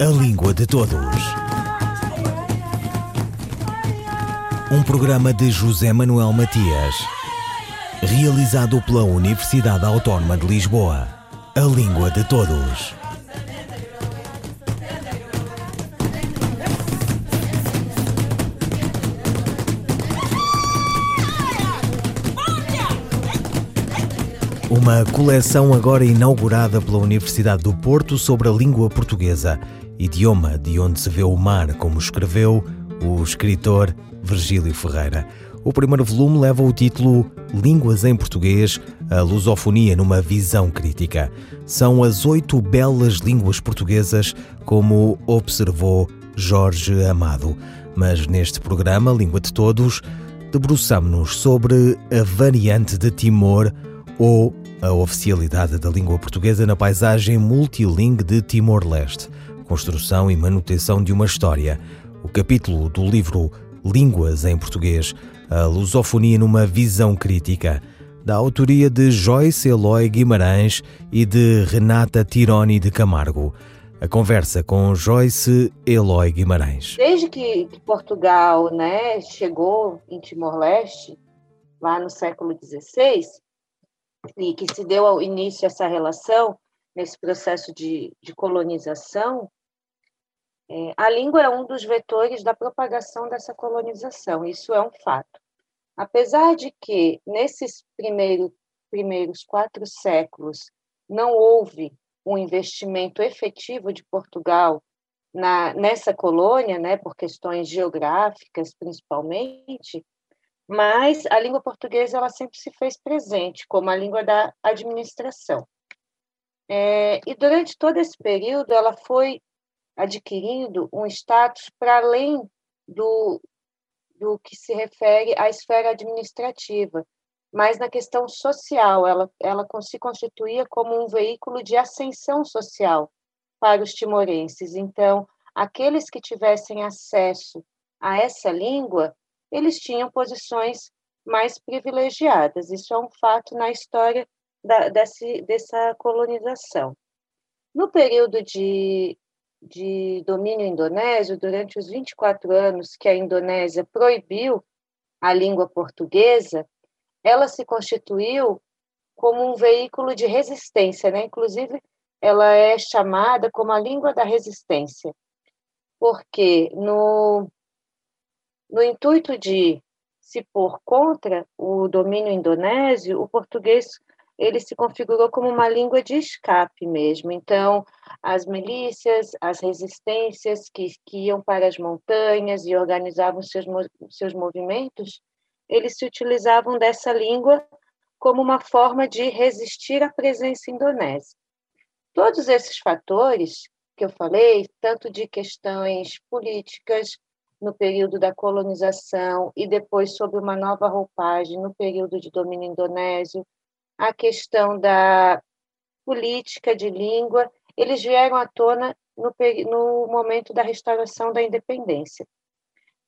A Língua de Todos. Um programa de José Manuel Matias, realizado pela Universidade Autónoma de Lisboa. A Língua de Todos. Uma coleção agora inaugurada pela Universidade do Porto sobre a língua portuguesa, idioma de onde se vê o mar, como escreveu o escritor Virgílio Ferreira. O primeiro volume leva o título Línguas em Português, a lusofonia numa visão crítica. São as oito belas línguas portuguesas, como observou Jorge Amado. Mas neste programa, Língua de Todos, debruçamos-nos sobre a variante de Timor ou a oficialidade da língua portuguesa na paisagem multilingue de Timor-Leste, construção e manutenção de uma história. O capítulo do livro Línguas em Português, a lusofonia numa visão crítica, da autoria de Joyce Eloy Guimarães e de Renata Tironi de Camargo. A conversa com Joyce Eloy Guimarães. Desde que Portugal né, chegou em Timor-Leste, lá no século XVI, e que se deu ao início essa relação nesse processo de, de colonização, é, a língua é um dos vetores da propagação dessa colonização, isso é um fato. Apesar de que, nesses primeiro, primeiros quatro séculos, não houve um investimento efetivo de Portugal na, nessa colônia, né, por questões geográficas principalmente, mas a língua portuguesa ela sempre se fez presente como a língua da administração. É, e durante todo esse período ela foi adquirindo um status para além do, do que se refere à esfera administrativa, mas na questão social, ela, ela se constituía como um veículo de ascensão social para os timorenses. Então, aqueles que tivessem acesso a essa língua eles tinham posições mais privilegiadas. Isso é um fato na história da, desse, dessa colonização. No período de, de domínio indonésio, durante os 24 anos que a Indonésia proibiu a língua portuguesa, ela se constituiu como um veículo de resistência, né? Inclusive, ela é chamada como a língua da resistência, porque no no intuito de se pôr contra o domínio indonésio, o português ele se configurou como uma língua de escape mesmo. Então, as milícias, as resistências que, que iam para as montanhas e organizavam seus, seus movimentos, eles se utilizavam dessa língua como uma forma de resistir à presença indonésia. Todos esses fatores que eu falei, tanto de questões políticas, no período da colonização e depois sob uma nova roupagem no período de domínio indonésio, a questão da política de língua, eles vieram à tona no, no momento da restauração da independência.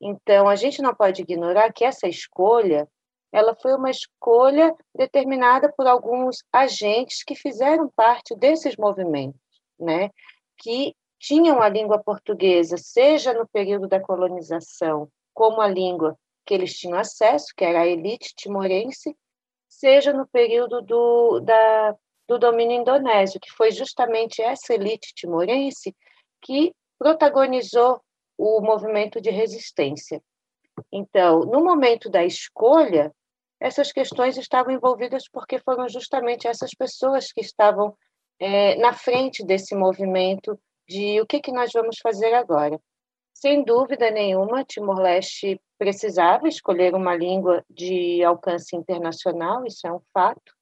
Então, a gente não pode ignorar que essa escolha ela foi uma escolha determinada por alguns agentes que fizeram parte desses movimentos, né? que tinham a língua portuguesa, seja no período da colonização, como a língua que eles tinham acesso, que era a elite timorense, seja no período do, da, do domínio indonésio, que foi justamente essa elite timorense que protagonizou o movimento de resistência. Então, no momento da escolha, essas questões estavam envolvidas porque foram justamente essas pessoas que estavam é, na frente desse movimento de o que, que nós vamos fazer agora. Sem dúvida nenhuma, Timor-Leste precisava escolher uma língua de alcance internacional, isso é um fato.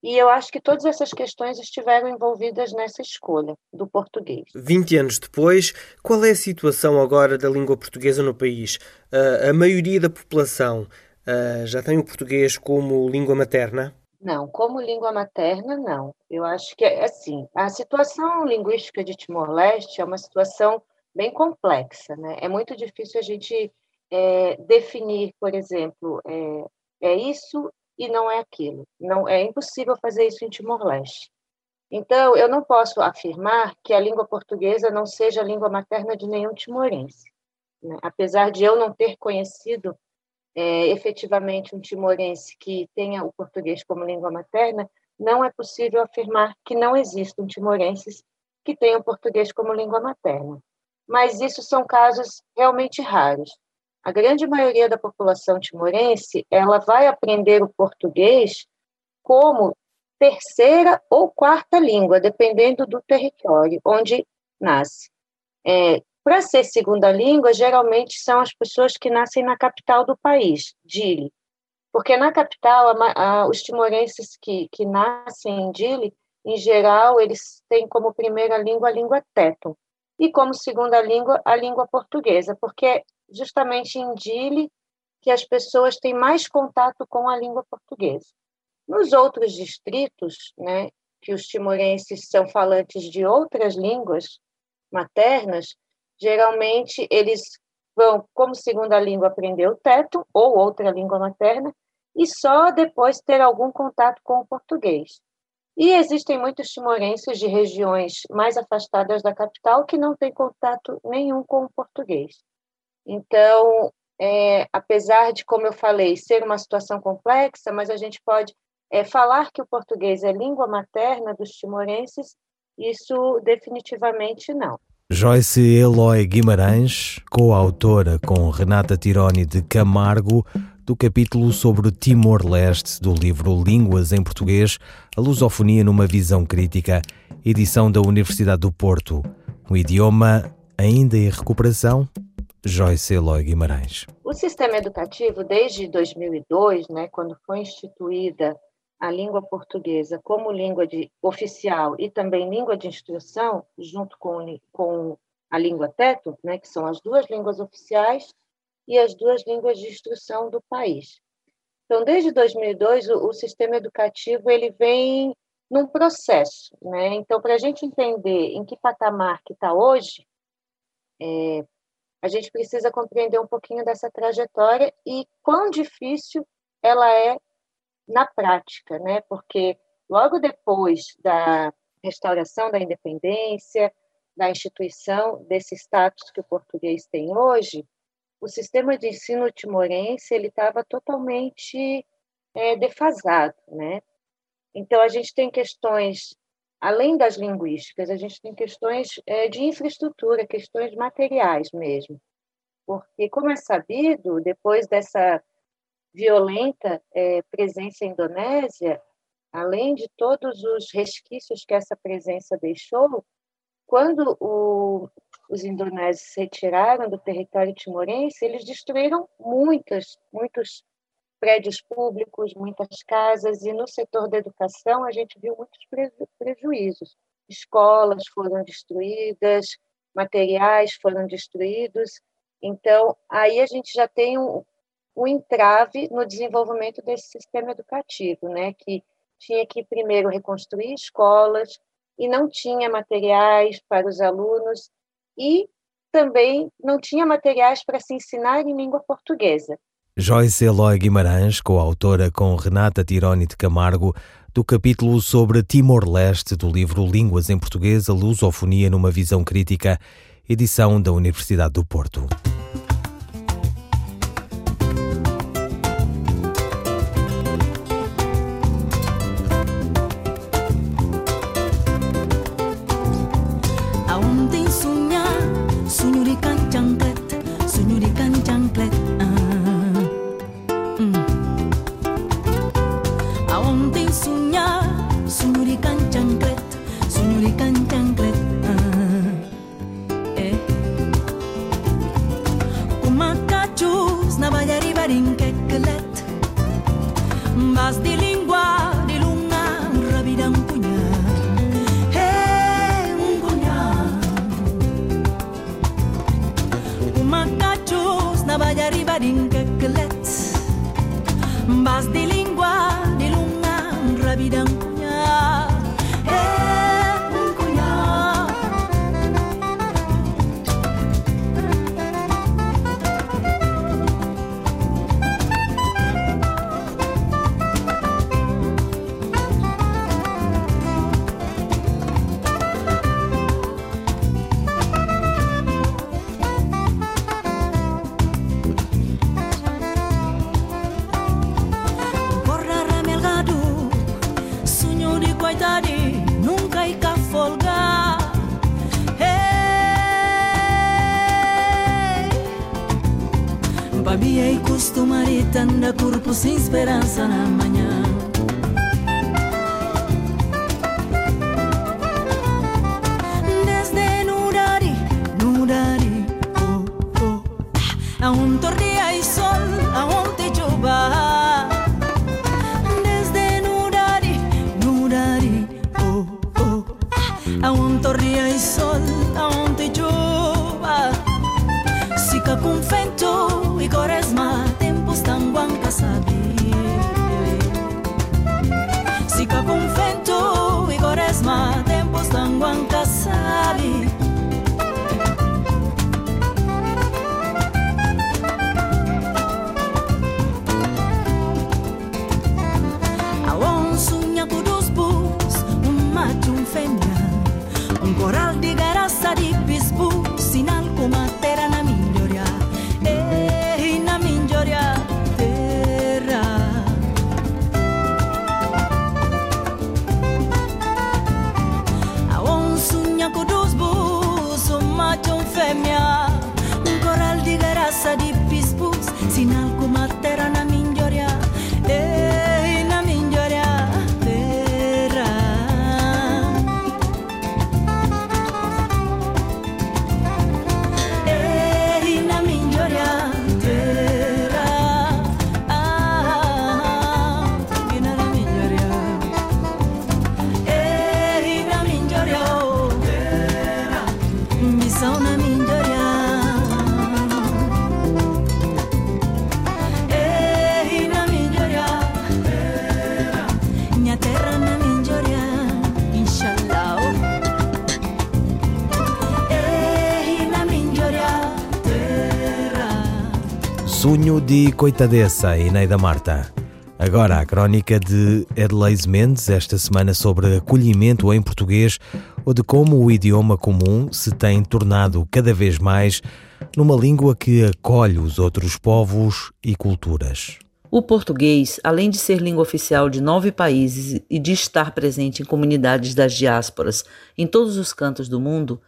E eu acho que todas essas questões estiveram envolvidas nessa escolha do português. 20 anos depois, qual é a situação agora da língua portuguesa no país? Uh, a maioria da população uh, já tem o português como língua materna? Não, como língua materna, não. Eu acho que é assim, a situação linguística de Timor-Leste é uma situação bem complexa, né? É muito difícil a gente é, definir, por exemplo, é, é isso e não é aquilo. Não é impossível fazer isso em Timor-Leste. Então, eu não posso afirmar que a língua portuguesa não seja a língua materna de nenhum timorense. Né? Apesar de eu não ter conhecido é, efetivamente um timorense que tenha o português como língua materna, não é possível afirmar que não existam timorenses que tenham português como língua materna. Mas isso são casos realmente raros. A grande maioria da população timorense, ela vai aprender o português como terceira ou quarta língua, dependendo do território onde nasce. É, Para ser segunda língua, geralmente são as pessoas que nascem na capital do país, Dili. Porque na capital, a, a, os timorenses que, que nascem em Dili, em geral, eles têm como primeira língua a língua teto e como segunda língua a língua portuguesa, porque é justamente em Dili que as pessoas têm mais contato com a língua portuguesa. Nos outros distritos, né, que os timorenses são falantes de outras línguas maternas, geralmente eles vão, como segunda língua, aprender o teto ou outra língua materna e só depois ter algum contato com o português. E existem muitos timorenses de regiões mais afastadas da capital que não têm contato nenhum com o português. Então, é, apesar de, como eu falei, ser uma situação complexa, mas a gente pode é, falar que o português é língua materna dos timorenses, isso definitivamente não. Joyce Eloy Guimarães, coautora com Renata Tironi de Camargo, do capítulo sobre Timor-Leste do livro Línguas em Português, a lusofonia numa visão crítica, edição da Universidade do Porto. Um idioma ainda em recuperação? Joyce Eloy Guimarães. O sistema educativo, desde 2002, né, quando foi instituída a língua portuguesa como língua de, oficial e também língua de instrução, junto com, com a língua teto, né, que são as duas línguas oficiais e as duas línguas de instrução do país. Então, desde 2002, o, o sistema educativo ele vem num processo, né? Então, para a gente entender em que patamar que está hoje, é, a gente precisa compreender um pouquinho dessa trajetória e quão difícil ela é na prática, né? Porque logo depois da restauração da independência, da instituição desse status que o português tem hoje, o sistema de ensino timorense ele estava totalmente é, defasado, né? Então a gente tem questões além das linguísticas, a gente tem questões é, de infraestrutura, questões materiais mesmo, porque como é sabido, depois dessa violenta é, presença indonésia, além de todos os resquícios que essa presença deixou, quando o, os indonésios se retiraram do território timorense, eles destruíram muitas, muitos prédios públicos, muitas casas, e no setor da educação a gente viu muitos preju prejuízos. Escolas foram destruídas, materiais foram destruídos. Então, aí a gente já tem um, um entrave no desenvolvimento desse sistema educativo, né? que tinha que primeiro reconstruir escolas e não tinha materiais para os alunos e também não tinha materiais para se ensinar em língua portuguesa. Joyce Eloy Guimarães, coautora com Renata Tironi de Camargo, do capítulo sobre Timor-Leste do livro Línguas em Português, lusofonia numa visão crítica, edição da Universidade do Porto. sin esperanza na manhã. Daddy de Coitadessa, Ineida Marta. Agora a crónica de Edleise Mendes, esta semana sobre acolhimento em português ou de como o idioma comum se tem tornado cada vez mais numa língua que acolhe os outros povos e culturas. O português, além de ser língua oficial de nove países e de estar presente em comunidades das diásporas em todos os cantos do mundo,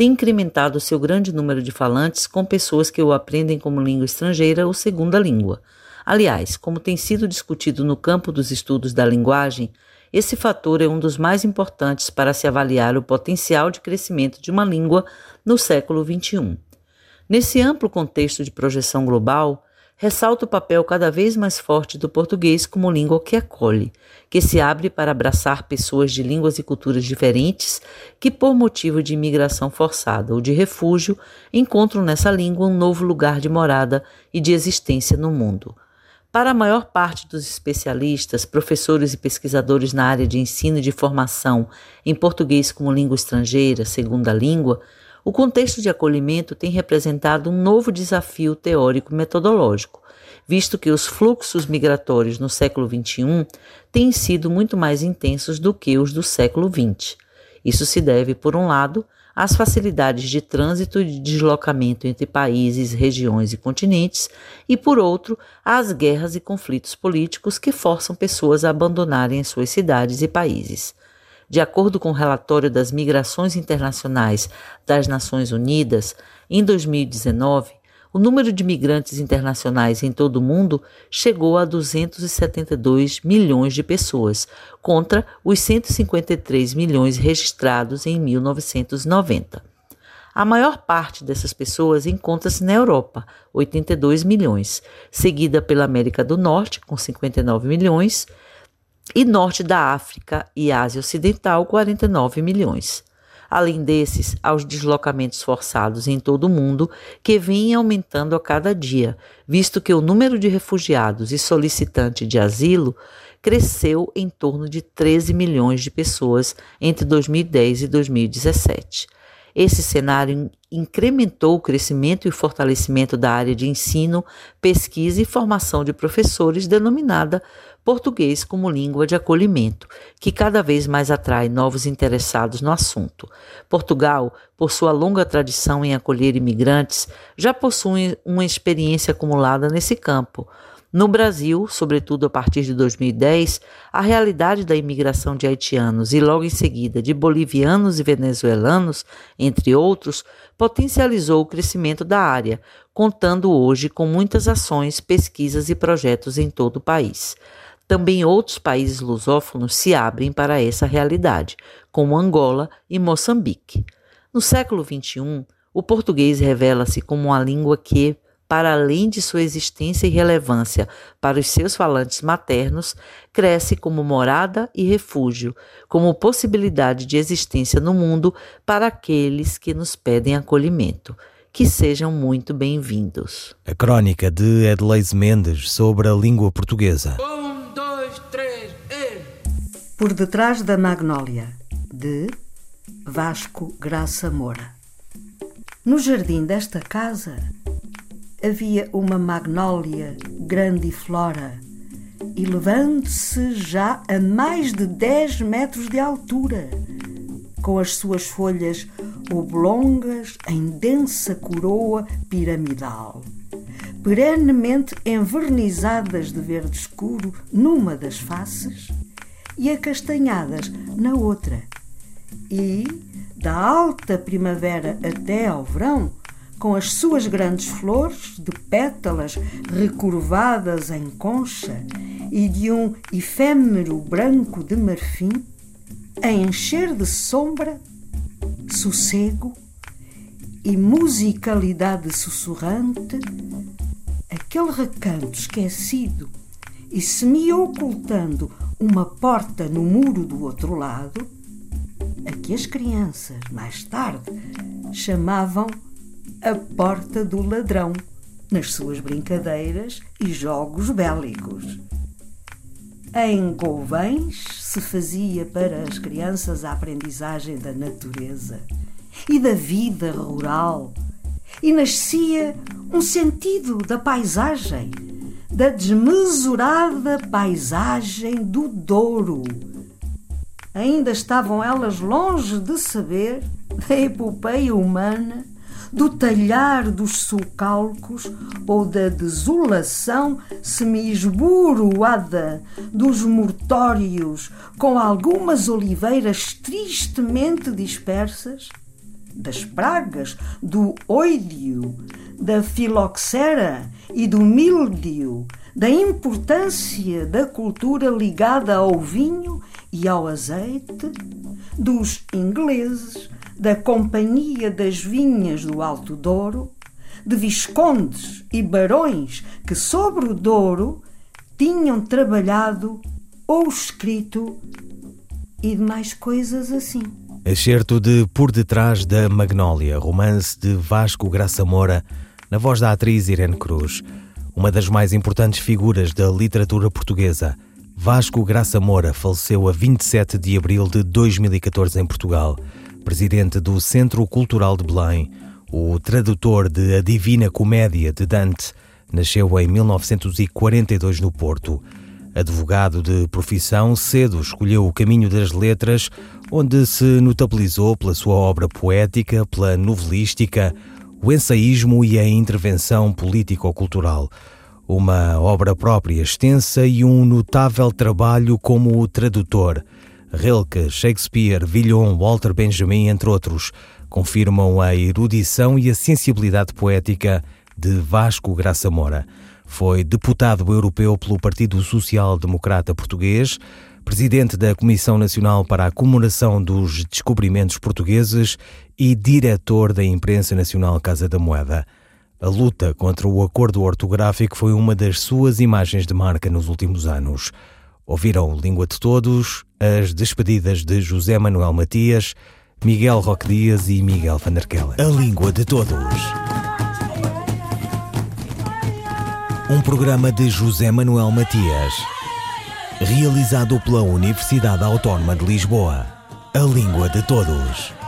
tem incrementado seu grande número de falantes com pessoas que o aprendem como língua estrangeira ou segunda língua. Aliás, como tem sido discutido no campo dos estudos da linguagem, esse fator é um dos mais importantes para se avaliar o potencial de crescimento de uma língua no século XXI. Nesse amplo contexto de projeção global, ressalta o papel cada vez mais forte do português como língua que acolhe, que se abre para abraçar pessoas de línguas e culturas diferentes que, por motivo de imigração forçada ou de refúgio, encontram nessa língua um novo lugar de morada e de existência no mundo. Para a maior parte dos especialistas, professores e pesquisadores na área de ensino e de formação em português como língua estrangeira, segunda língua, o contexto de acolhimento tem representado um novo desafio teórico-metodológico, visto que os fluxos migratórios no século XXI têm sido muito mais intensos do que os do século XX. Isso se deve, por um lado, às facilidades de trânsito e de deslocamento entre países, regiões e continentes, e, por outro, às guerras e conflitos políticos que forçam pessoas a abandonarem as suas cidades e países. De acordo com o relatório das migrações internacionais das Nações Unidas, em 2019, o número de migrantes internacionais em todo o mundo chegou a 272 milhões de pessoas, contra os 153 milhões registrados em 1990. A maior parte dessas pessoas encontra-se na Europa, 82 milhões, seguida pela América do Norte, com 59 milhões, e norte da África e Ásia Ocidental, 49 milhões. Além desses, aos deslocamentos forçados em todo o mundo, que vêm aumentando a cada dia, visto que o número de refugiados e solicitantes de asilo cresceu em torno de 13 milhões de pessoas entre 2010 e 2017. Esse cenário incrementou o crescimento e fortalecimento da área de ensino, pesquisa e formação de professores, denominada português como língua de acolhimento, que cada vez mais atrai novos interessados no assunto. Portugal, por sua longa tradição em acolher imigrantes, já possui uma experiência acumulada nesse campo. No Brasil, sobretudo a partir de 2010, a realidade da imigração de haitianos e logo em seguida de bolivianos e venezuelanos, entre outros, potencializou o crescimento da área, contando hoje com muitas ações, pesquisas e projetos em todo o país. Também outros países lusófonos se abrem para essa realidade, como Angola e Moçambique. No século XXI, o português revela-se como uma língua que, para além de sua existência e relevância para os seus falantes maternos, cresce como morada e refúgio, como possibilidade de existência no mundo para aqueles que nos pedem acolhimento. Que sejam muito bem-vindos. A crónica de Edleise Mendes sobre a língua portuguesa. Por detrás da Magnólia, de Vasco Graça Moura. No jardim desta casa havia uma magnólia grande e flora, elevando-se já a mais de 10 metros de altura, com as suas folhas oblongas em densa coroa piramidal, perenemente envernizadas de verde escuro numa das faces e acastanhadas na outra. E, da alta primavera até ao verão, com as suas grandes flores de pétalas recurvadas em concha e de um efêmero branco de marfim, a encher de sombra, sossego e musicalidade sussurrante, aquele recanto esquecido e semi-ocultando uma porta no muro do outro lado, a que as crianças, mais tarde, chamavam a porta do ladrão, nas suas brincadeiras e jogos bélicos. Em Gouvães se fazia para as crianças a aprendizagem da natureza e da vida rural, e nascia um sentido da paisagem, da desmesurada paisagem do Douro. Ainda estavam elas longe de saber da epopeia humana do talhar dos sulcalcos ou da desolação semi-esburoada dos mortórios com algumas oliveiras tristemente dispersas, das pragas, do oídio, da filoxera e do míldio, da importância da cultura ligada ao vinho e ao azeite, dos ingleses, da Companhia das Vinhas do Alto Douro, de viscondes e barões que sobre o Douro tinham trabalhado ou escrito e demais coisas assim. Excerto de Por Detrás da Magnólia, romance de Vasco Graça Moura, na voz da atriz Irene Cruz, uma das mais importantes figuras da literatura portuguesa. Vasco Graça Moura faleceu a 27 de abril de 2014 em Portugal presidente do Centro Cultural de Belém, o tradutor de A Divina Comédia de Dante, nasceu em 1942 no Porto. Advogado de profissão, cedo escolheu o caminho das letras, onde se notabilizou pela sua obra poética, pela novelística, o ensaísmo e a intervenção político-cultural. Uma obra própria extensa e um notável trabalho como tradutor. Rilke, Shakespeare, Villon, Walter Benjamin, entre outros, confirmam a erudição e a sensibilidade poética de Vasco Graça Moura. Foi deputado europeu pelo Partido Social Democrata Português, presidente da Comissão Nacional para a Comemoração dos Descobrimentos Portugueses e diretor da Imprensa Nacional Casa da Moeda. A luta contra o acordo ortográfico foi uma das suas imagens de marca nos últimos anos. Ouviram Língua de Todos, as despedidas de José Manuel Matias, Miguel Roque Dias e Miguel Van der Kellen. A Língua de Todos. Um programa de José Manuel Matias, realizado pela Universidade Autónoma de Lisboa. A Língua de Todos.